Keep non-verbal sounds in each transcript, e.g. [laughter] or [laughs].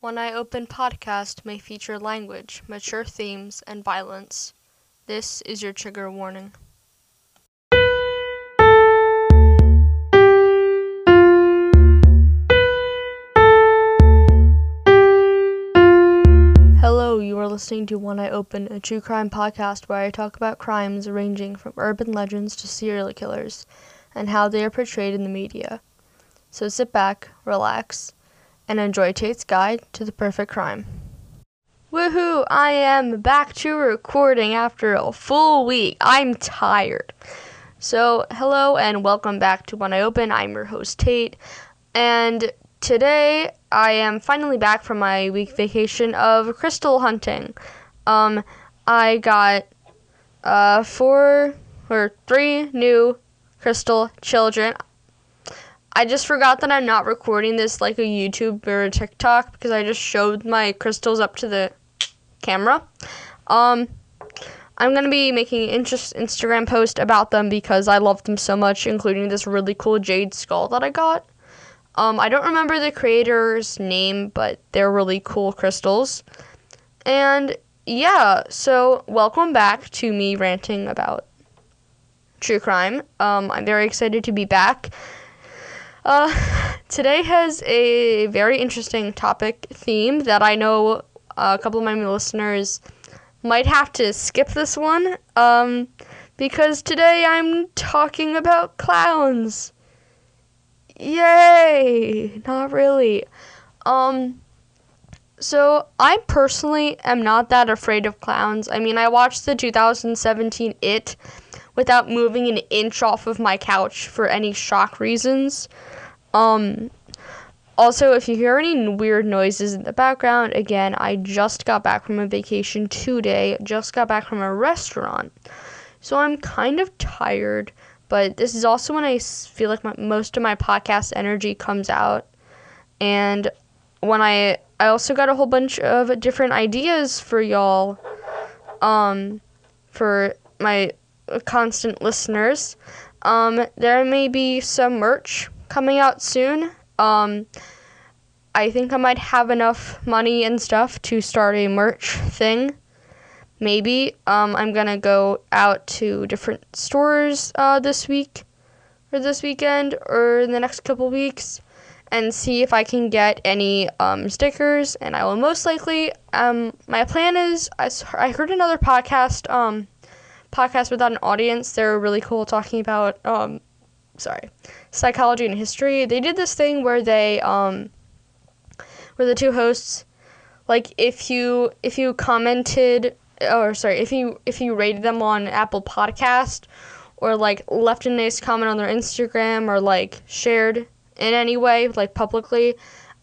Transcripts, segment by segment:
One Eye Open podcast may feature language, mature themes, and violence. This is your trigger warning. Hello, you are listening to One Eye Open, a true crime podcast where I talk about crimes ranging from urban legends to serial killers and how they are portrayed in the media. So sit back, relax, and enjoy Taite's Guide to the Perfect Crime. Woohoo! I am back to recording after a full week. I'm tired. So, hello and welcome back to One Eye Open. I'm your host, Tate. And today I am finally back from my week vacation of crystal hunting. Um, I got uh, four or three new crystal children. I just forgot that I'm not recording this like a YouTube or a TikTok because I just showed my crystals up to the camera. Um, I'm gonna be making an interest Instagram post about them because I love them so much, including this really cool jade skull that I got. Um, I don't remember the creator's name, but they're really cool crystals. And yeah, so welcome back to me ranting about true crime. Um, I'm very excited to be back. Uh, [laughs] today has a very interesting topic theme that I know a couple of my listeners might have to skip this one um, because today I'm talking about clowns. Yay! Not really. Um, so I personally am not that afraid of clowns. I mean, I watched the 2017 It without moving an inch off of my couch for any shock reasons. Um, also, if you hear any weird noises in the background, again, I just got back from a vacation today, just got back from a restaurant. So I'm kind of tired, but this is also when I feel like my, most of my podcast energy comes out. And when I I also got a whole bunch of different ideas for y'all um for my constant listeners. Um there may be some merch coming out soon. Um, I think I might have enough money and stuff to start a merch thing. Maybe um, I'm gonna go out to different stores uh, this week, or this weekend, or in the next couple weeks, and see if I can get any um, stickers. And I will most likely. Um, my plan is I, I heard another podcast. Um, podcast without an audience. They're really cool, talking about um, sorry, psychology and history. They did this thing where they um where the two hosts like if you if you commented or sorry, if you if you rated them on Apple Podcast or like left a nice comment on their Instagram or like shared in any way like publicly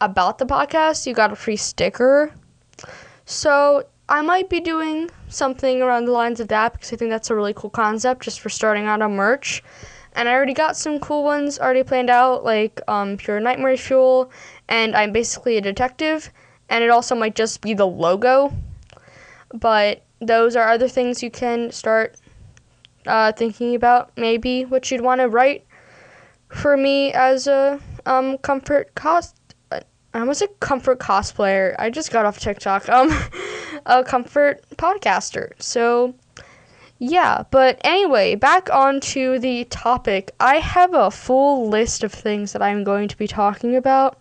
about the podcast, you got a free sticker. So, I might be doing something around the lines of that because I think that's a really cool concept just for starting out on merch and I already got some cool ones already planned out, like um, Pure Nightmare Fuel, and I'm basically a detective, and it also might just be the logo. But those are other things you can start uh, thinking about, maybe what you'd want to write for me as a um, comfort cost. I was a comfort cosplayer. I just got off TikTok. Um, [laughs] a comfort podcaster. So yeah, but anyway, back on to the topic. I have a full list of things that I'm going to be talking about.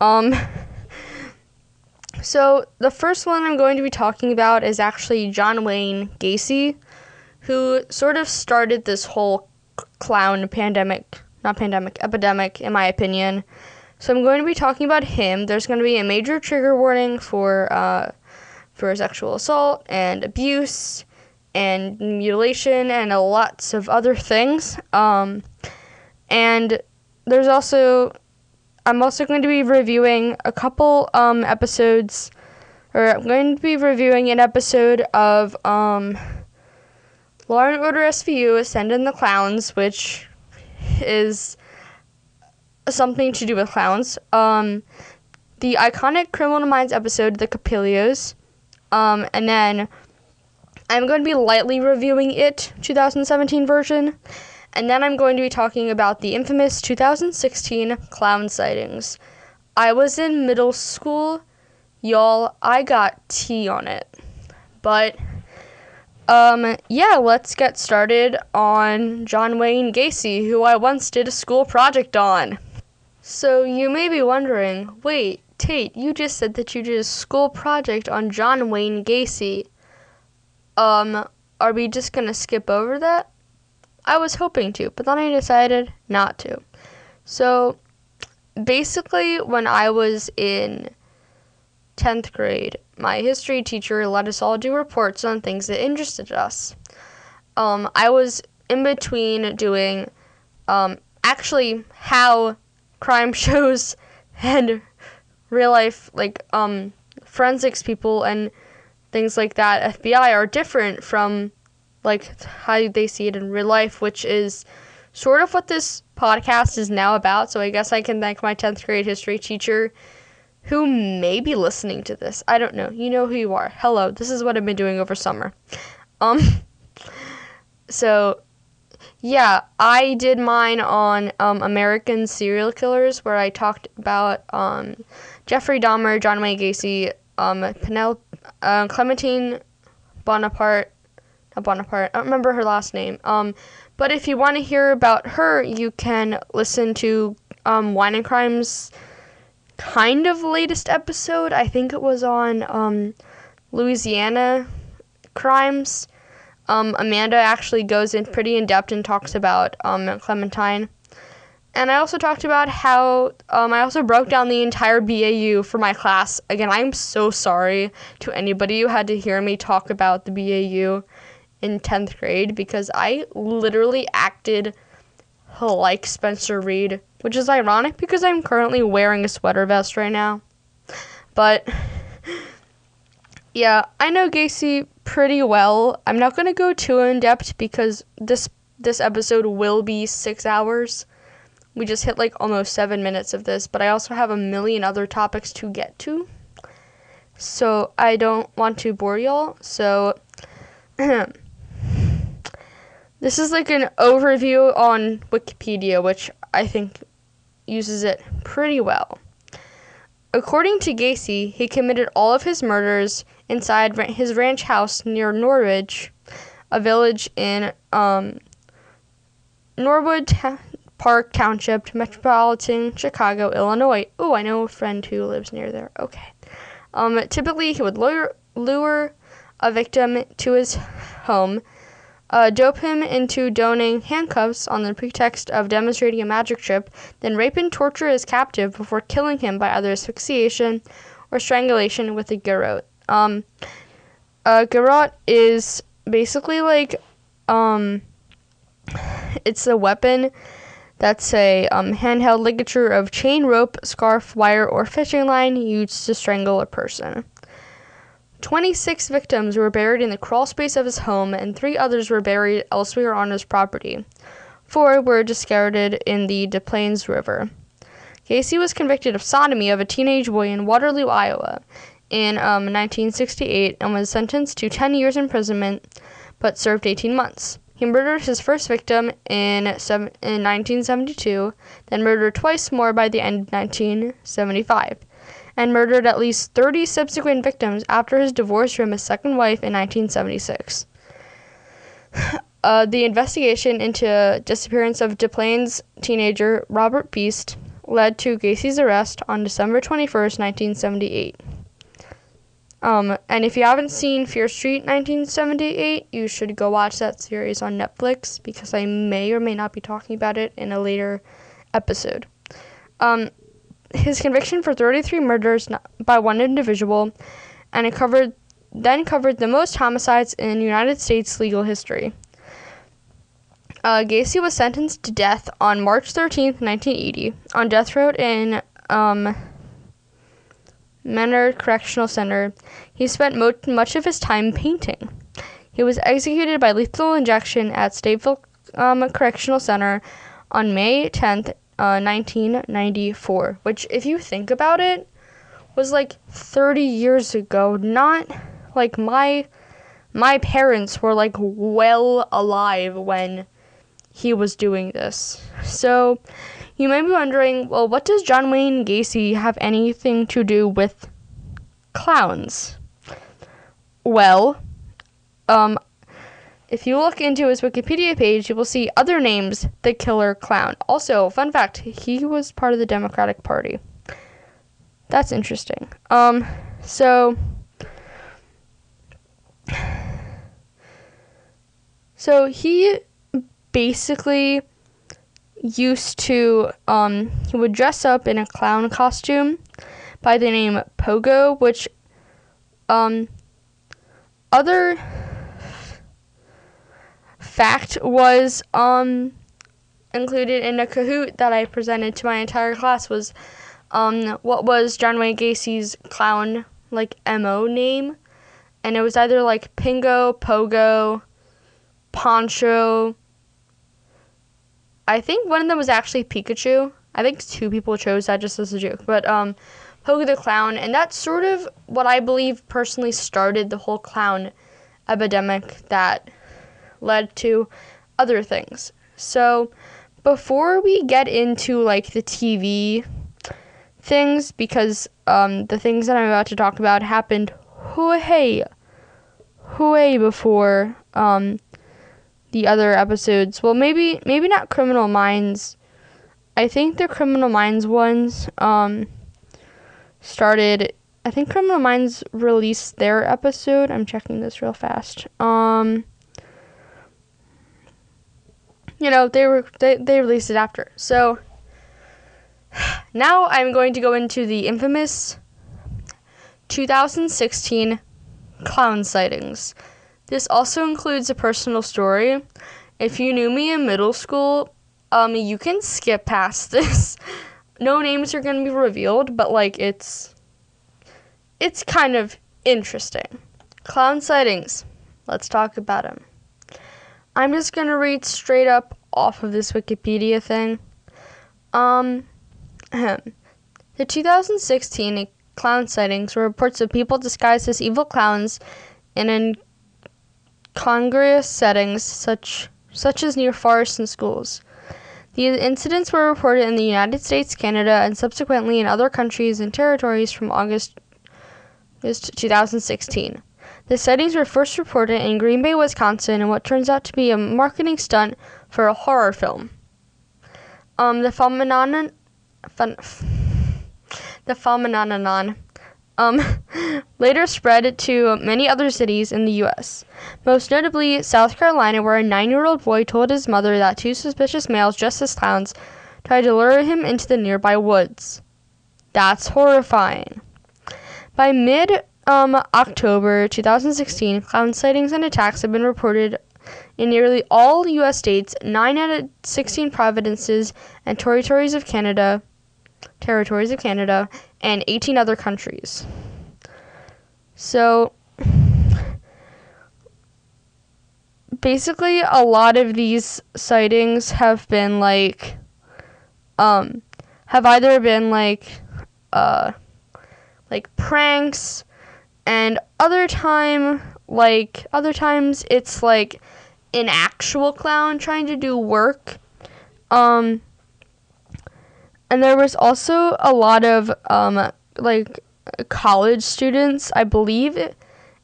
Um [laughs] So, the first one I'm going to be talking about is actually John Wayne Gacy, who sort of started this whole clown pandemic, not pandemic, epidemic in my opinion. So, I'm going to be talking about him. There's going to be a major trigger warning for uh for sexual assault and abuse and mutilation and lots of other things. Um, and there's also, I'm also going to be reviewing a couple um, episodes, or I'm going to be reviewing an episode of um, Law and Order SVU Ascend the Clowns, which is something to do with clowns. Um, the iconic Criminal Minds episode, The Capilanos, um, and then I'm going to be lightly reviewing it 2017 version, and then I'm going to be talking about the infamous 2016 clown sightings. I was in middle school y'all, I got tea on it. But um yeah, let's get started on John Wayne Gacy, who I once did a school project on. So you may be wondering, wait, Taite, you just said that you did a school project on John Wayne Gacy. Um, are we just gonna skip over that? I was hoping to, but then I decided not to. So basically, when I was in 10th grade, my history teacher let us all do reports on things that interested us. Um, I was in between doing um, actually how crime [laughs] shows and real life like um, forensics people and things like that FBI are different from like how they see it in real life, which is sort of what this podcast is now about. So I guess I can thank my 10th grade history teacher who may be listening to this. I don't know. You know who you are. Hello. This is what I've been doing over summer. Um [laughs] so yeah, I did mine on um, American serial killers where I talked about um, Jeffrey Dahmer, John Wayne Gacy, um, Penel- uh, Clementine Bonaparte, not Bonaparte. I don't remember her last name. Um, but if you want to hear about her, you can listen to um, Wine and Crimes kind of latest episode. I think it was on um, Louisiana crimes. Um, Amanda actually goes in pretty in depth and talks about um, Clementine. And I also talked about how um, I also broke down the entire BAU for my class. Again, I'm so sorry to anybody who had to hear me talk about the BAU in 10th grade because I literally acted like Spencer Reid, which is ironic because I'm currently wearing a sweater vest right now. But [laughs] yeah, I know Gacy pretty well. I'm not going to go too in depth because this this episode will be 6 hours. We just hit like almost seven minutes of this, but I also have a million other topics to get to. So I don't want to bore y'all. So [clears throat] this is like an overview on Wikipedia, which I think uses it pretty well. According to Gacy, he committed all of his murders inside his ranch house near Norridge, a village in um, Norwood, Park Township, metropolitan Chicago, Illinois. Oh, I know a friend who lives near there. Okay. Um, typically, he would lure, lure a victim to his home, uh, dope him into donning handcuffs on the pretext of demonstrating a magic trick, then rape and torture his captive before killing him by either asphyxiation or strangulation with a garrote. Um, a garrote is basically like, um, it's a weapon that's a um, handheld ligature of chain, rope, scarf, wire, or fishing line used to strangle a person. 26 victims were buried in the crawl space of his home, and three others were buried elsewhere on his property. Four were discarded in the Des Plaines River. Gacy was convicted of sodomy of a teenage boy in Waterloo, Iowa, in um, 1968 and was sentenced to 10 years imprisonment but served 18 months. He murdered his first victim in, in 1972, then murdered twice more by the end of 1975, and murdered at least 30 subsequent victims after his divorce from his second wife in 1976. [sighs] Uh, the investigation into disappearance of Des Plaines teenager Robert Piest led to Gacy's arrest on December 21, 1978. Um, and if you haven't seen Fear Street 1978, you should go watch that series on Netflix because I may or may not be talking about it in a later episode. Um, his conviction for 33 murders by one individual, and it covered then covered the most homicides in United States legal history. Uh, Gacy was sentenced to death on March 13, 1980, on death row in um, Menard Correctional Center, he spent mo- much of his time painting. He was executed by lethal injection at Stateville um, Correctional Center on May 10th, uh, 1994, which, if you think about it, was like 30 years ago. Not like my my parents were like well alive when he was doing this. So you may be wondering, well, what does John Wayne Gacy have anything to do with clowns? Well, um, if you look into his Wikipedia page, you will see other names the killer clown. Also, fun fact, he was part of the Democratic Party. That's interesting. Um, so so he basically used to um he would dress up in a clown costume by the name Pogo, which um other fact was um included in a Kahoot that I presented to my entire class was um what was John Wayne Gacy's clown like MO name and it was either like Pingo, Pogo, Poncho. I think one of them was actually Pikachu. I think two people chose that just as a joke. But um Pogo the Clown, and that's sort of what I believe personally started the whole clown epidemic that led to other things. So, before we get into like the TV things, because um, the things that I'm about to talk about happened way, way before um, the other episodes. Well, maybe maybe not Criminal Minds. I think the Criminal Minds ones um, started. I think Criminal Minds released their episode. I'm checking this real fast. Um, you know they were they, they released it after. So now I'm going to go into the infamous 2016 clown sightings. This also includes a personal story. If you knew me in middle school, um, you can skip past [laughs] this. no names are going to be revealed, but like it's it's kind of interesting. Clown sightings. Let's talk about them. I'm just going to read straight up off of this Wikipedia thing. Um the 2016 clown sightings were reports of people disguised as evil clowns in incongruous settings such such as near forests and schools. The incidents were reported in the United States, Canada, and subsequently in other countries and territories from August 2016. The sightings were first reported in Green Bay, Wisconsin, in what turns out to be a marketing stunt for a horror film. Um, the phenomenon, phen, the phenomenon um, [laughs] later spread to many other cities in the U.S., most notably South Carolina, where a nine year old boy told his mother that two suspicious males dressed as clowns tried to lure him into the nearby woods. That's horrifying. By mid um, October 2016, clown sightings and attacks have been reported in nearly all U.S. states, 9 out of 16 provinces and territories of Canada, territories of Canada, and 18 other countries. So basically a lot of these sightings have been like um have either been like uh like pranks and other time like other times it's like an actual clown trying to do work um and there was also a lot of um, like college students. I believe it,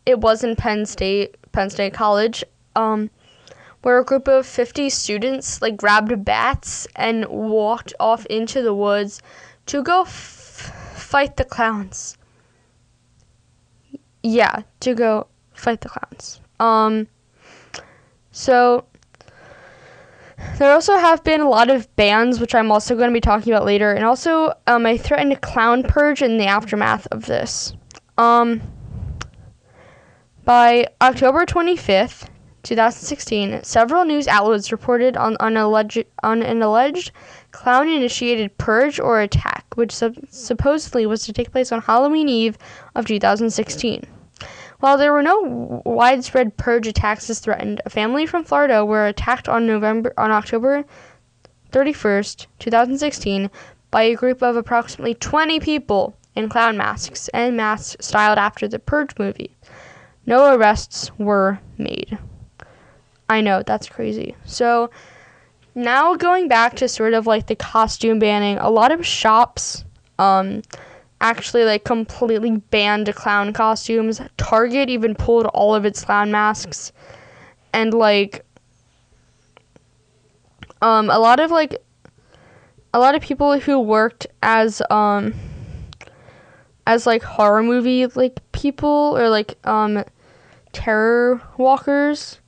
it was in Penn State, Penn State College, um, where a group of 50 students like grabbed bats and walked off into the woods to go f- fight the clowns. Yeah, to go fight the clowns. Um, so there also have been a lot of bans, which I'm also going to be talking about later, and also um, a threatened clown purge in the aftermath of this. Um, by October 25th, 2016, several news outlets reported on, on, alleged, on an alleged clown initiated purge or attack, which sub- supposedly was to take place on Halloween Eve of 2016. While there were no widespread purge attacks as threatened, a family from Florida were attacked on November on October 31st, 2016 by a group of approximately 20 people in clown masks and masks styled after the Purge movie. No arrests were made. I know, that's crazy. So, now going back to sort of like the costume banning, a lot of shops um, actually like completely banned clown costumes. Target even pulled all of its clown masks. And like um a lot of like a lot of people who worked as um as like horror movie like people or like um terror walkers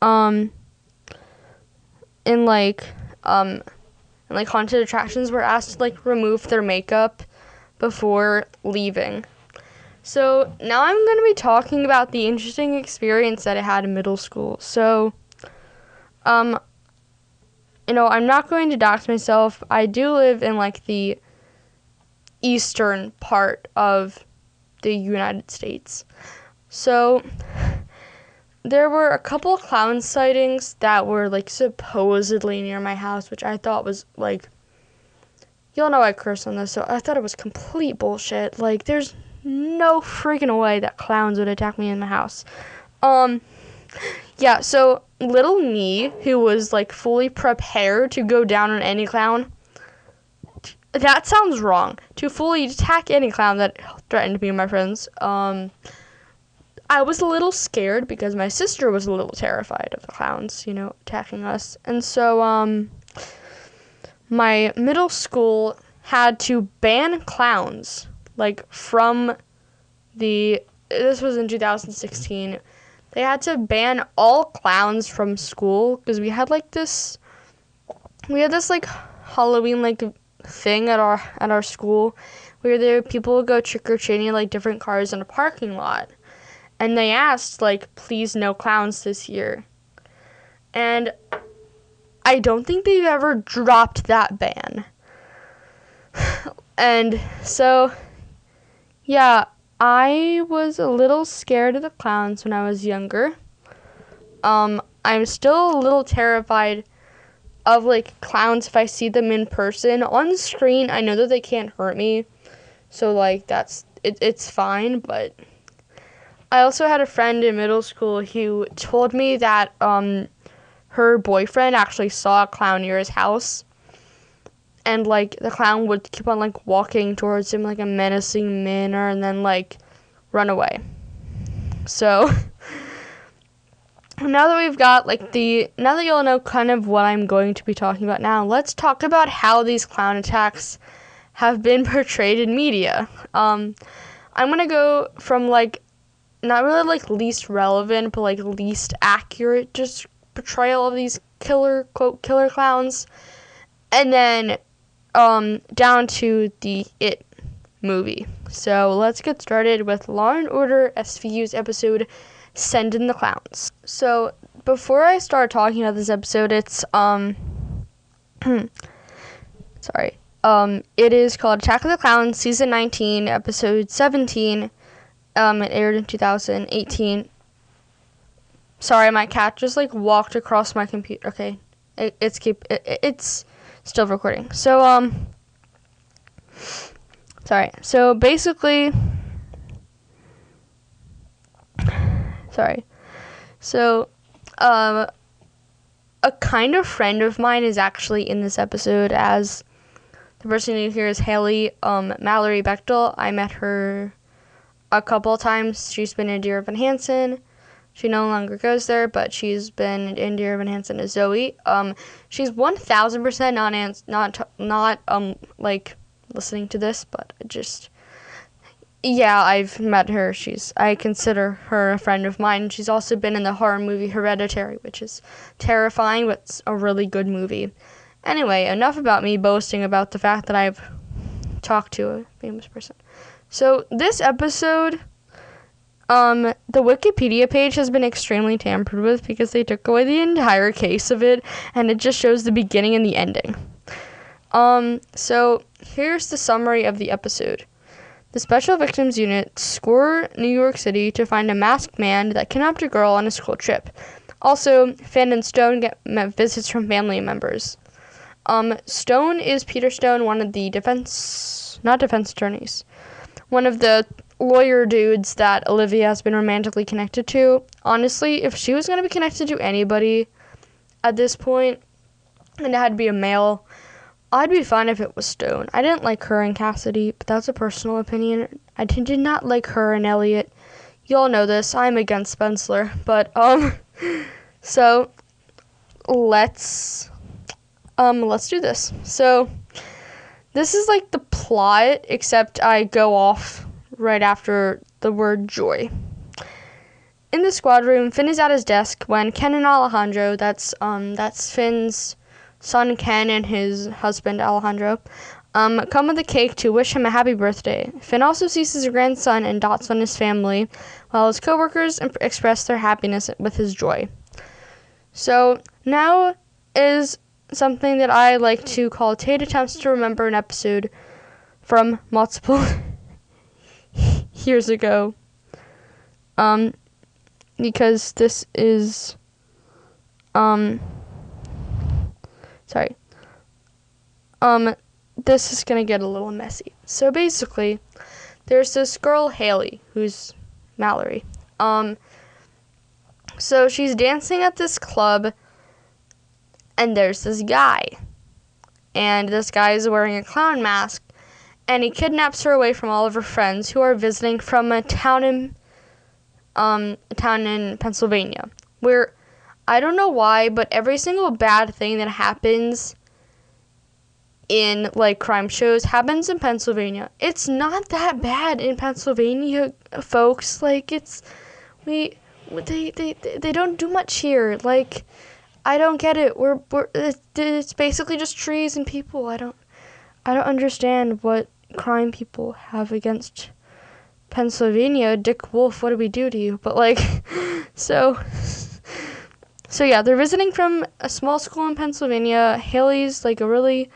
um in like um and like haunted attractions were asked to like remove their makeup before leaving. So now I'm going to be talking about the interesting experience that I had in middle school. So, um, you know, I'm not going to dox myself. I do live in like the eastern part of the United States. So, there were a couple clown sightings that were like supposedly near my house, which I thought was like You'll know I curse on this, so I thought it was complete bullshit. Like, there's no freaking way that clowns would attack me in my house. Um, yeah, so little me, who was like fully prepared to go down on any clown, that sounds wrong. To fully attack any clown that threatened me and my friends, um, I was a little scared because my sister was a little terrified of the clowns, you know, attacking us. And so, um, my middle school had to ban clowns like from the this was in 2016 they had to ban all clowns from school because we had like this we had this like halloween like thing at our at our school where there people would go trick-or-treating like different cars in a parking lot. And they asked like please no clowns this year. And I don't think they've ever dropped that ban. [sighs] and so, yeah, I was a little scared of the clowns when I was younger. Um, I'm still a little terrified of like clowns if I see them in person. On screen, I know that they can't hurt me. So like that's it, it's fine, but I also had a friend in middle school who told me that um her boyfriend actually saw a clown near his house. And like the clown would keep on like walking towards him like a menacing manner and then like run away. So [laughs] now that we've got like the now that y'all know kind of what I'm going to be talking about now, let's talk about how these clown attacks have been [laughs] portrayed in media. Um, I'm gonna go from like not really like least relevant, but like least accurate just portrayal of these killer quote killer clowns, and then um, down to the It movie. So let's get started with Law and Order SVU's episode "Send in the Clowns." So before I start talking about this episode, it's um, [clears throat] sorry, um, it is called Attack of the Clowns, season 19, episode 17. Um, it aired in 2018. Sorry, my cat just like walked across my computer. Okay, it, it's keep it, it's still recording. So um, sorry. So basically, sorry. So um, a kind of friend of mine is actually in this episode as the person you hear is Haley um, Mallory Bechtel. I met her a couple times. She's been in Dear Evan Hansen. She no longer goes there, but she's been in Dear Evan Hansen as Zoe. Um, she's one thousand percent not ans- not not um like listening to this, but just yeah, I've met her. She's I consider her a friend of mine. She's also been in the horror movie Hereditary, which is terrifying, but it's a really good movie. Anyway, enough about me boasting about the fact that I've talked to a famous person. So this episode um, the Wikipedia page has been extremely tampered with because they took away the entire case of it and it just shows the beginning and the ending. Um, so here's the summary of the episode. The Special Victims Unit scour New York City to find a masked man that kidnapped a girl on a school trip. Also, Finn and Stone get visits from family members. Um, Stone is Peter Stone, one of the defense, not defense attorneys, one of the lawyer dudes that Olivia has been romantically connected to. Honestly, if she was going to be connected to anybody at this point, and it had to be a male, I'd be fine if it was Stone. I didn't like her and Cassidy, but that's a personal opinion. I did not like her and Elliot. You all know this. I'm against Spencer, but um, [laughs] so let's um let's do this. So this is like the plot, except I go off right after the word joy. In the squad room, Finn is at his desk when Ken and Alejandro, that's um that's Finn's son Ken and his husband Alejandro, um, come with a cake to wish him a happy birthday. Finn also sees his grandson and dots on his family, while his coworkers imp- express their happiness with his joy. So now is something that I like to call Taite attempts to remember an episode from multiple [laughs] years ago. Um, because this is um sorry. Um, this is gonna get a little messy. So basically, there's this girl Haley who's Mallory. Um, so she's dancing at this club, and there's this guy, and this guy is wearing a clown mask, and he kidnaps her away from all of her friends who are visiting from a town in um a town in Pennsylvania where I don't know why, but every single bad thing that happens in like crime shows happens in Pennsylvania. It's not that bad in Pennsylvania, folks. Like it's we they they they don't do much here. Like I don't get it. We're we're it's basically just trees and people. I don't I don't understand what crime people have against Pennsylvania. Dick Wolf, what do we do to you? But like [laughs] so so yeah, they're visiting from a small school in Pennsylvania. Haley's like a really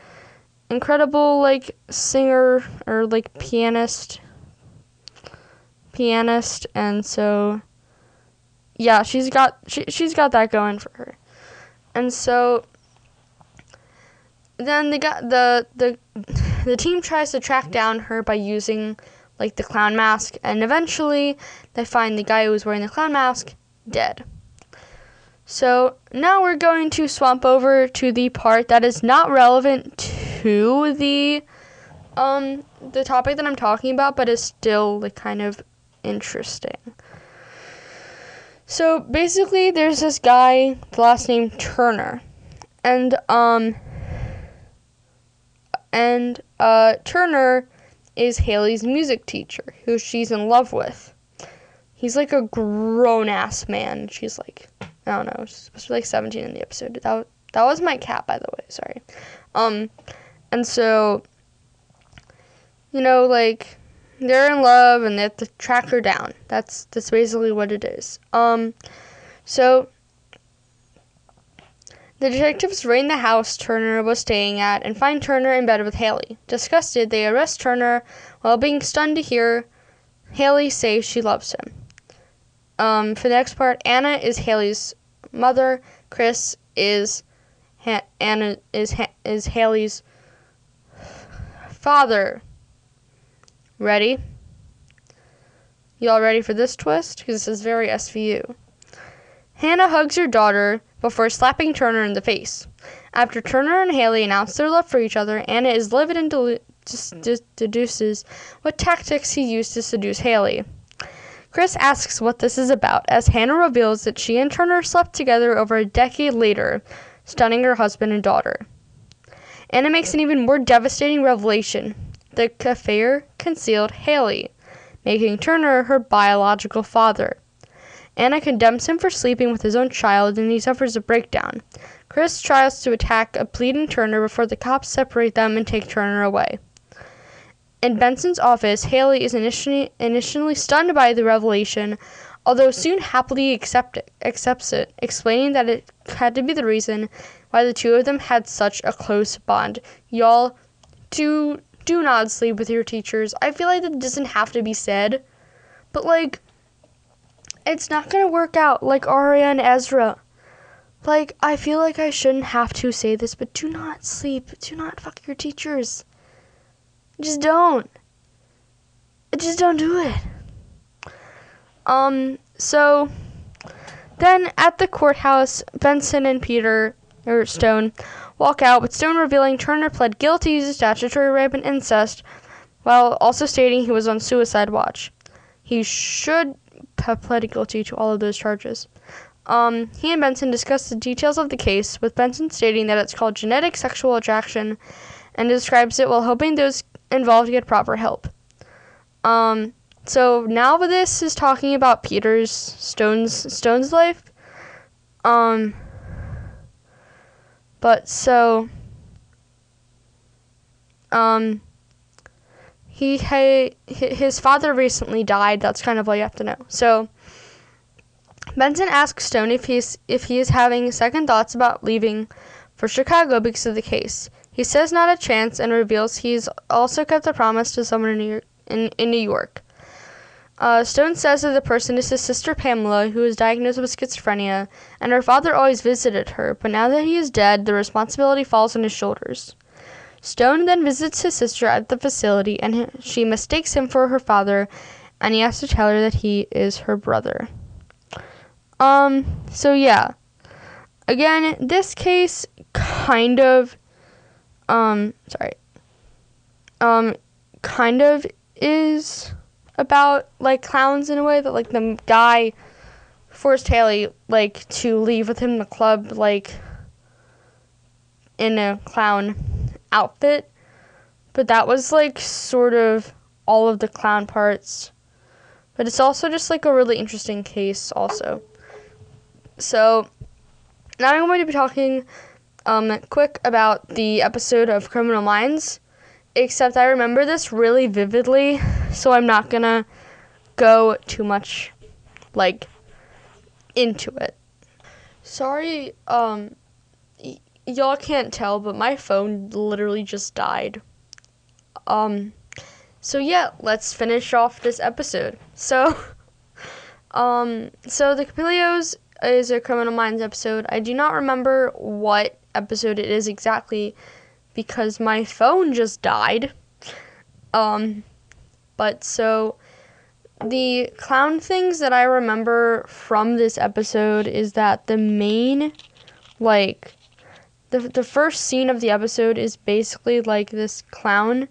incredible like singer or like pianist pianist and so yeah, she's got she she's got that going for her. And so then they got the the the team tries to track down her by using like the clown mask and eventually they find the guy who was wearing the clown mask dead. So now we're going to swamp over to the part that is not relevant to the um the topic that I'm talking about, but is still like kind of interesting. So basically, there's this guy, the last name Turner, and um and uh Turner is Haley's music teacher, who she's in love with. He's like a grown ass man. She's like I don't know. She's supposed to be like 17 in the episode. That that was my cat, by the way. Sorry. Um, and so, you know, like they're in love and they have to track her down. That's that's basically what it is. Um, so the detectives raid the house Turner was staying at and find Turner in bed with Haley. Disgusted, they arrest Turner while being stunned to hear Haley say she loves him. Um, for the next part, Anna is Haley's mother. Chris is ha- Anna is ha- is Haley's father. Ready? You all ready for this twist? Because this is very SVU. Hannah hugs her daughter before slapping Turner in the face. After Turner and Haley announce their love for each other, Anna is livid and delu- deduces what tactics he used to seduce Haley. Chris asks what this is about as Hannah reveals that she and Turner slept together over a decade later, stunning her husband and daughter. Anna makes an even more devastating revelation. The affair concealed Haley, making Turner her biological father. Anna condemns him for sleeping with his own child and he suffers a breakdown. Chris tries to attack a pleading Turner before the cops separate them and take Turner away. In Benson's office, Haley is initially, initially stunned by the revelation, although soon happily accept accepts it, explaining that it had to be the reason why the two of them had such a close bond. Y'all, do do not sleep with your teachers. I feel like that doesn't have to be said, but like, it's not gonna work out like Aria and Ezra. Like, I feel like I shouldn't have to say this, but do not sleep. Do not fuck your teachers. Just don't. Just don't do it. Um, so then at the courthouse, Benson and Peter, or Stone, walk out, with Stone revealing Turner pled guilty to statutory rape and incest, while also stating he was on suicide watch. He should have pled guilty to all of those charges. Um, he and Benson discussed the details of the case, with Benson stating that it's called genetic sexual attraction and describes it while hoping those involved get proper help. Um, so now this is talking about Peter's Stone's Stone's life. Um, but so um he had his father recently died. That's kind of all you have to know. So Benson asks Stone if he's if he is having second thoughts about leaving for Chicago because of the case. He says not a chance and reveals he's also kept a promise to someone in New York. In, in New York. Uh, Stone says that the person is his sister Pamela, who was diagnosed with schizophrenia, and her father always visited her, but now that he is dead, the responsibility falls on his shoulders. Stone then visits his sister at the facility, and she mistakes him for her father, and he has to tell her that he is her brother. Um, so yeah. Again, this case kind of um sorry. Um kind of is about like clowns in a way that like the guy forced Haley like to leave with him the club like in a clown outfit. But that was like sort of all of the clown parts. But it's also just like a really interesting case also. So now I'm going to be talking um, quick about the episode of Criminal Minds. Except I remember this really vividly, so I'm not gonna go too much like into it. Sorry, um, y'all can't tell, but my phone literally just died. Um, so yeah, let's finish off this episode. So, [laughs] um, so the Capilanos is a Criminal Minds episode. I do not remember what episode it is exactly because my phone just died. Um, but so the clown things that I remember from this episode is that the main, like, the the first scene of the episode is basically like this clown,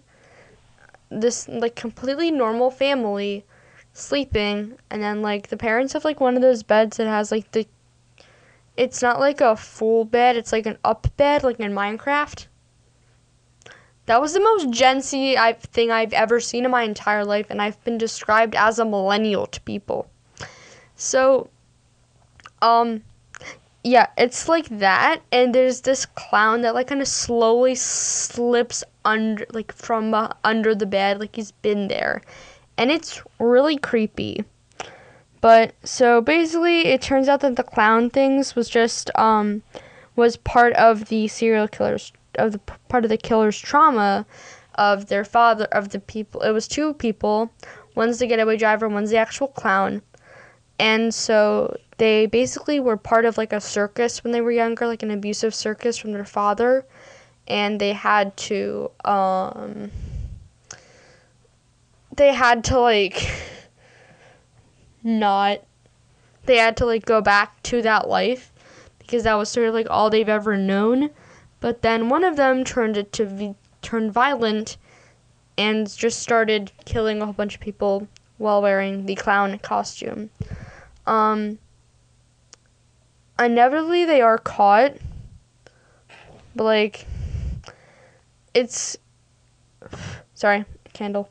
this like completely normal family sleeping and then like the parents have like one of those beds that has like the it's not like a full bed it's like an up bed like in minecraft that was the most Gen Z thing I've ever seen in my entire life, and I've been described as a millennial to people. So, um, yeah, it's like that, and there's this clown that like kind of slowly slips under, like from uh, under the bed, like he's been there, and it's really creepy. But so basically, it turns out that the clown things was just um was part of the serial killer's of the part of the killer's trauma of their father of the people. It was two people. One's the getaway driver, one's the actual clown. And so they basically were part of like a circus when they were younger, like an abusive circus from their father, and they had to um they had to like not they had to like go back to that life because that was sort of like all they've ever known but then one of them turned it to v- turn violent and just started killing a whole bunch of people while wearing the clown costume. Um, inevitably, they are caught, but like, it's sorry, candle.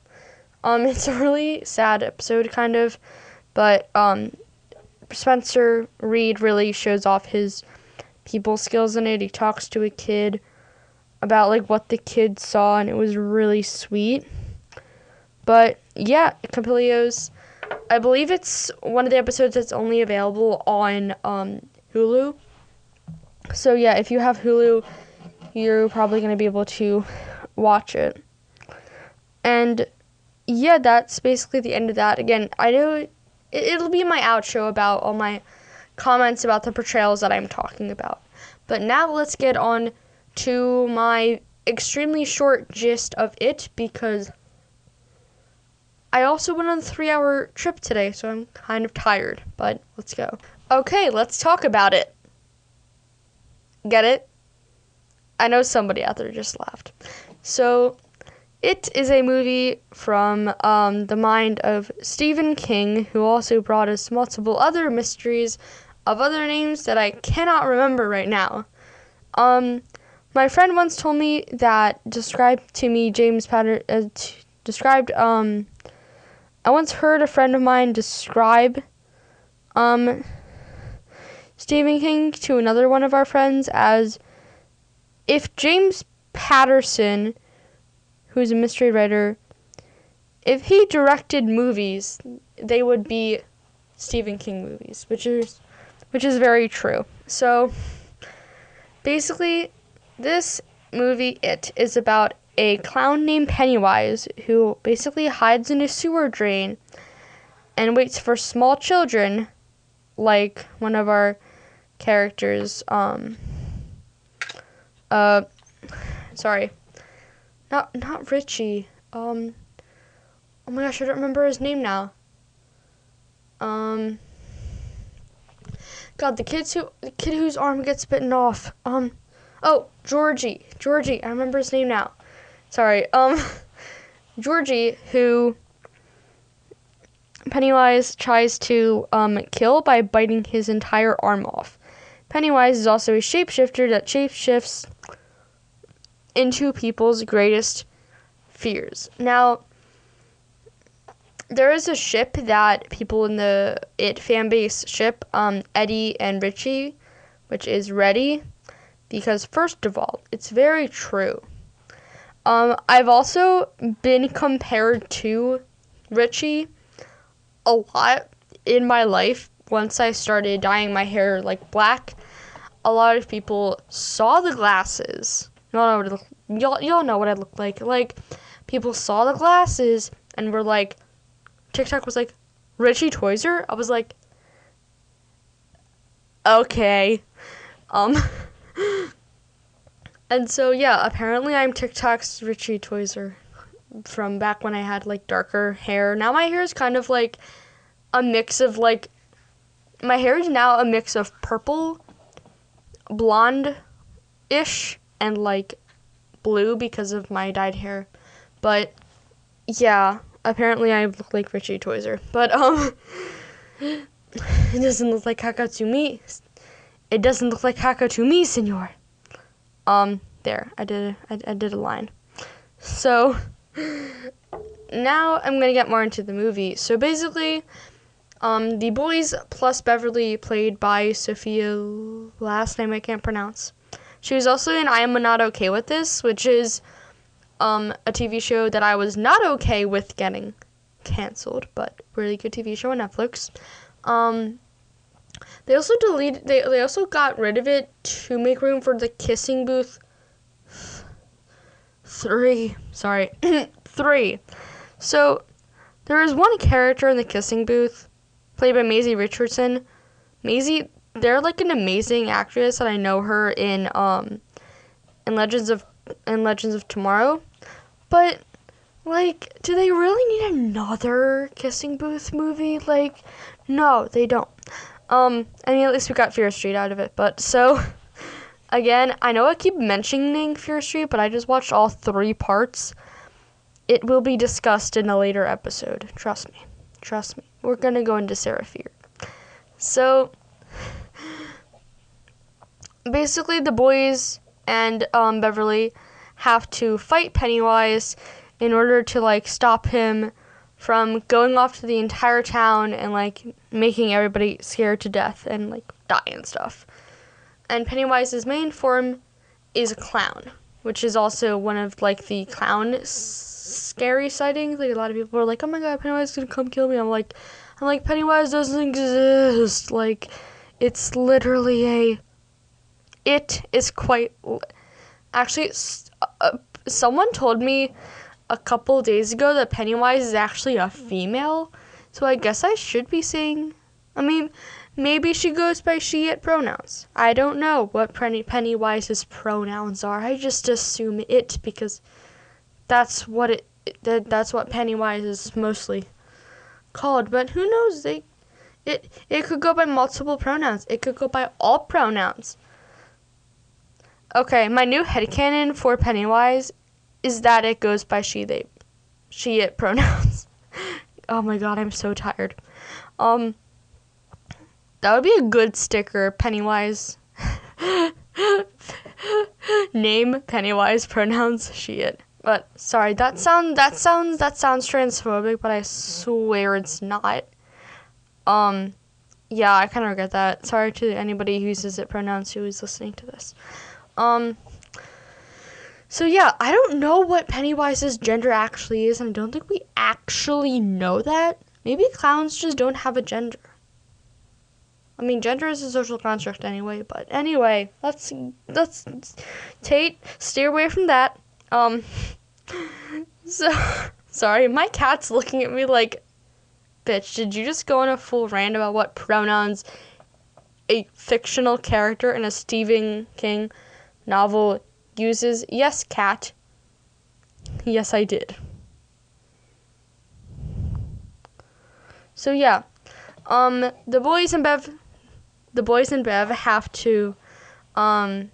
Um, [laughs] it's a really sad episode, kind of, but um, Spencer Reid really shows off his people skills in it. He talks to a kid about like what the kid saw and it was really sweet. But yeah, Capilanos I believe it's one of the episodes that's only available on um, Hulu. So yeah, if you have Hulu, you're probably going to be able to watch it. And yeah, that's basically the end of that. Again, I know it'll be my outro about all my comments about the portrayals that I'm talking about. But now let's get on to my extremely short gist of it because I also went on a three hour trip today, so I'm kind of tired, but let's go. Okay, let's talk about it. Get it? I know somebody out there just laughed. So, it is a movie from um, the mind of Stephen King, who also brought us multiple other mysteries of other names that I cannot remember right now. Um, my friend once told me that described to me James Patter uh, t- described um I once heard a friend of mine describe um Stephen King to another one of our friends as if James Patterson, who's a mystery writer, if he directed movies, they would be Stephen King movies, which is which is very true. So basically this movie, It, is about a clown named Pennywise who basically hides in a sewer drain and waits for small children, like one of our characters. Um, uh, sorry, not not Richie. Um, oh my gosh, I don't remember his name now. Um, God, the kids who the kid whose arm gets bitten off. Um, Oh, Georgie. Georgie. I remember his name now. Sorry. Um, [laughs] Georgie, who Pennywise tries to um, kill by biting his entire arm off. Pennywise is also a shapeshifter that shapeshifts into people's greatest fears. Now, there is a ship that people in the It fan base ship, um, Eddie and Richie, which is Reddie because first of all, it's very true. Um, I've also been compared to Richie a lot in my life. Once I started dyeing my hair like black, a lot of people saw the glasses. Y'all know what look, y'all, y'all know what I look like. Like people saw the glasses and were like, TikTok was like, Richie Tozier. I was like, okay. Um. [laughs] and so yeah, apparently I'm TikTok's Richie Tozier from back when I had like darker hair. Now my hair is kind of like a mix of like my hair is now a mix of purple, blonde ish, and like blue because of my dyed hair. But yeah, apparently I look like Richie Tozier. But um [laughs] it doesn't look like Kaka to me. It doesn't look like Haka to me, senor. Um, there, I did, I, I did a line. So, [laughs] now I'm gonna get more into the movie. So basically, um, the boys plus Beverly, played by Sophia, last name I can't pronounce. She was also in I Am Not Okay with This, which is um, a TV show that I was not okay with getting canceled, but really good TV show on Netflix. Um, they also deleted. They they also got rid of it to make room for the kissing booth. Three. Sorry, [clears throat] three. So there is one character in the kissing booth, played by Maisie Richardson. Maisie, they're like an amazing actress, and I know her in um, in Legends of in Legends of Tomorrow, but like, do they really need another kissing booth movie? Like, no, they don't. Um, I mean, at least we got Fear Street out of it. But so, [laughs] again, I know I keep mentioning Fear Street, but I just watched all three parts. It will be discussed in a later episode. Trust me. Trust me. We're gonna go into Fear. So, basically, the boys and um, Beverly have to fight Pennywise in order to like stop him from going off to the entire town and like making everybody scared to death and like die and stuff. And Pennywise's main form is a clown, which is also one of like the clown s- scary sightings. Like a lot of people are like, "Oh my god, Pennywise is gonna come kill me." I'm like, I'm like Pennywise doesn't exist. Like, it's literally a. It is quite. Actually, uh, someone told me a couple days ago that Pennywise is actually a female. So I guess I should be saying. I mean, maybe she goes by she it pronouns. I don't know what Pennywise's pronouns are. I just assume it because that's what it that, that's what Pennywise is mostly called. But who knows? They it it could go by multiple pronouns. It could go by all pronouns. Okay, my new headcanon for Pennywise is that it goes by she, they, she, it [laughs] pronouns. oh my god, I'm so tired. Um, that would be a good sticker, Pennywise. [laughs] Name Pennywise [laughs] pronouns she it. But sorry, that sound that sounds that sounds transphobic, but I swear it's not. Um yeah, I kind of regret that. Sorry to anybody who uses it pronouns who is listening to this. Um so yeah, I don't know what Pennywise's gender actually is, and I don't think we actually know that. Maybe clowns just don't have a gender. I mean, gender is a social construct anyway. But anyway, let's let's Taite steer away from that. Um, so [laughs] sorry, my cat's looking at me like, bitch. Did you just go on a full rant about what pronouns a fictional character in a Stephen King novel uses? Yes, cat. Yes, I did. So yeah, um, the boys and Bev the boys and Bev have to um,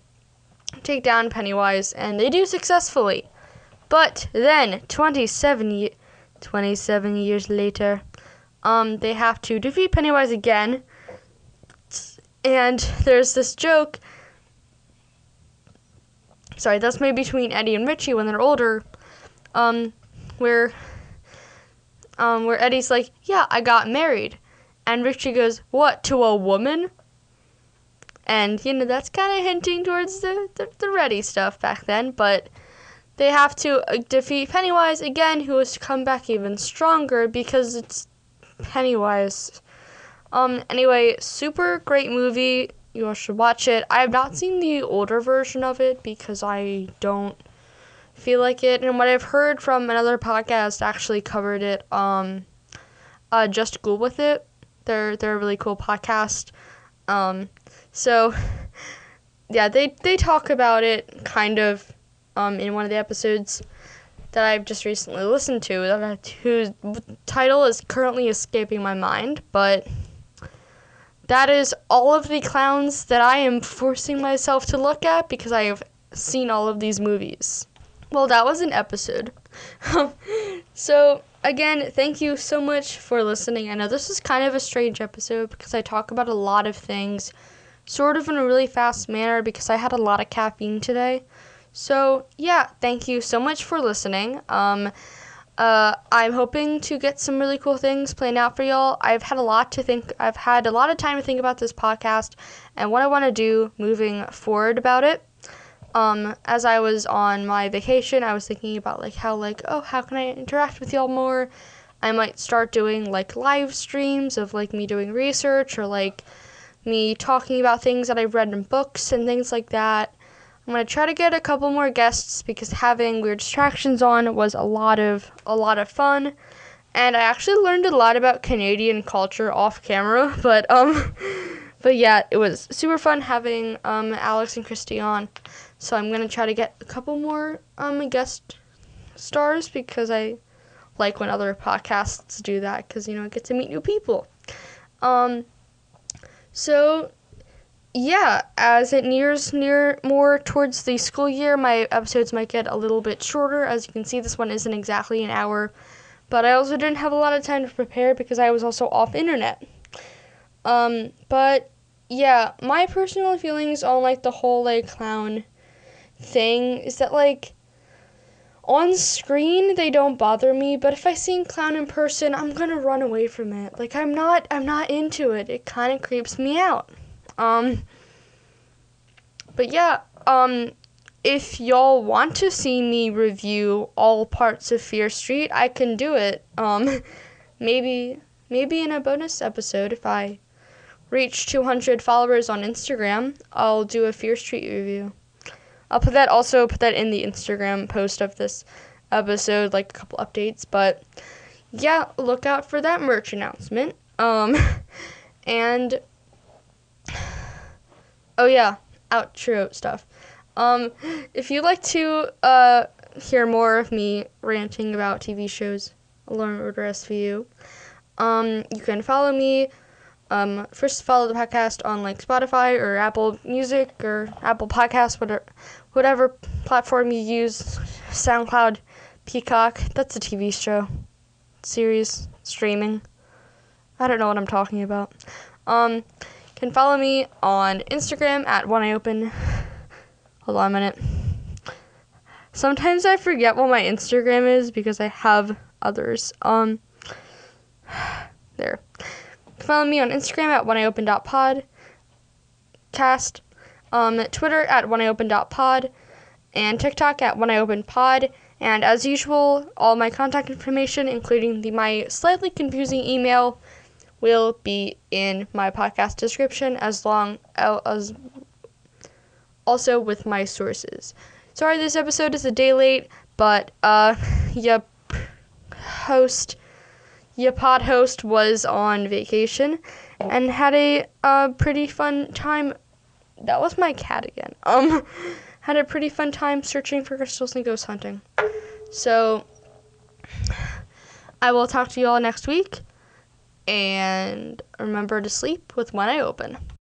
take down Pennywise, and they do successfully. But then, 27, ye- 27 years later, um, they have to defeat Pennywise again. And there's this joke. Sorry, that's made between Eddie and Richie when they're older, um, where, um, where Eddie's like, "Yeah, I got married," and Richie goes, "What to a woman?" And, you know, that's kind of hinting towards the, the, the Reddie stuff back then. But they have to uh, defeat Pennywise again, who has come back even stronger because it's Pennywise. Um, anyway, super great movie. You all should watch it. I have not seen the older version of it because I don't feel like it. And what I've heard from another podcast actually covered it. Um, uh, just Google with it. They're they're a really cool podcast. Um, so, [laughs] yeah, they they talk about it kind of um, in one of the episodes that I've just recently listened to, that whose title is currently escaping my mind, but that is all of the clowns that I am forcing myself to look at because I have seen all of these movies. Well, that was an episode. [laughs] so, again, thank you so much for listening. I know this is kind of a strange episode because I talk about a lot of things sort of in a really fast manner because I had a lot of caffeine today. So, yeah, thank you so much for listening. Um, uh, I'm hoping to get some really cool things planned out for y'all. I've had a lot to think, I've had a lot of time to think about this podcast and what I want to do moving forward about it. Um, as I was on my vacation, I was thinking about like how like oh how can I interact with y'all more? I might start doing like live streams of like me doing research or like me talking about things that I've read in books and things like that. I'm gonna try to get a couple more guests because having weird distractions on was a lot of a lot of fun, and I actually learned a lot about Canadian culture off camera. [laughs] But um, [laughs] but yeah, it was super fun having um Alex and Christy on. So I'm gonna try to get a couple more um guest stars because I like when other podcasts do that because you know I get to meet new people. Um, so, yeah, as it nears near more towards the school year, my episodes might get a little bit shorter. As you can see, this one isn't exactly an hour, but I also didn't have a lot of time to prepare because I was also off internet. Um, but yeah, my personal feelings on like the whole like clown thing is that like on screen they don't bother me but if i see a clown in person i'm gonna run away from it. Like i'm not i'm not into it. It kind of creeps me out. Um but yeah um if y'all want to see me review all parts of fear street i can do it. Um [laughs] maybe maybe in a bonus episode if i reach 200 followers on instagram i'll do a fear street review I'll put that also put that in the Instagram post of this episode, like a couple updates. But yeah, look out for that merch announcement. Um, [laughs] and oh yeah, outro stuff. Um, if you'd like to uh hear more of me ranting about TV shows, Law and Order SVU, um, you can follow me Um, first, follow the podcast on like Spotify or Apple Music or Apple Podcasts, whatever, whatever platform you use. SoundCloud, Peacock. That's a TV show, series, streaming. I don't know what I'm talking about. Um, can follow me on Instagram at one eye open. Hold on a minute. Sometimes I forget what my Instagram is because I have others. Um, [sighs] there. Follow me on Instagram at oneeyeopen.pod, cast, um, Twitter at oneeyeopen.pod, and TikTok at oneeyeopenpod. And as usual, all my contact information, including the my slightly confusing email, will be in my podcast description as long as also with my sources. Sorry this episode is a day late, but uh [laughs] your host your pod host was on vacation and had a pretty fun time. That was my cat again. Um [laughs] had a pretty fun time searching for crystals and ghost hunting. So [sighs] I will talk to you all next week and remember to sleep with one eye open.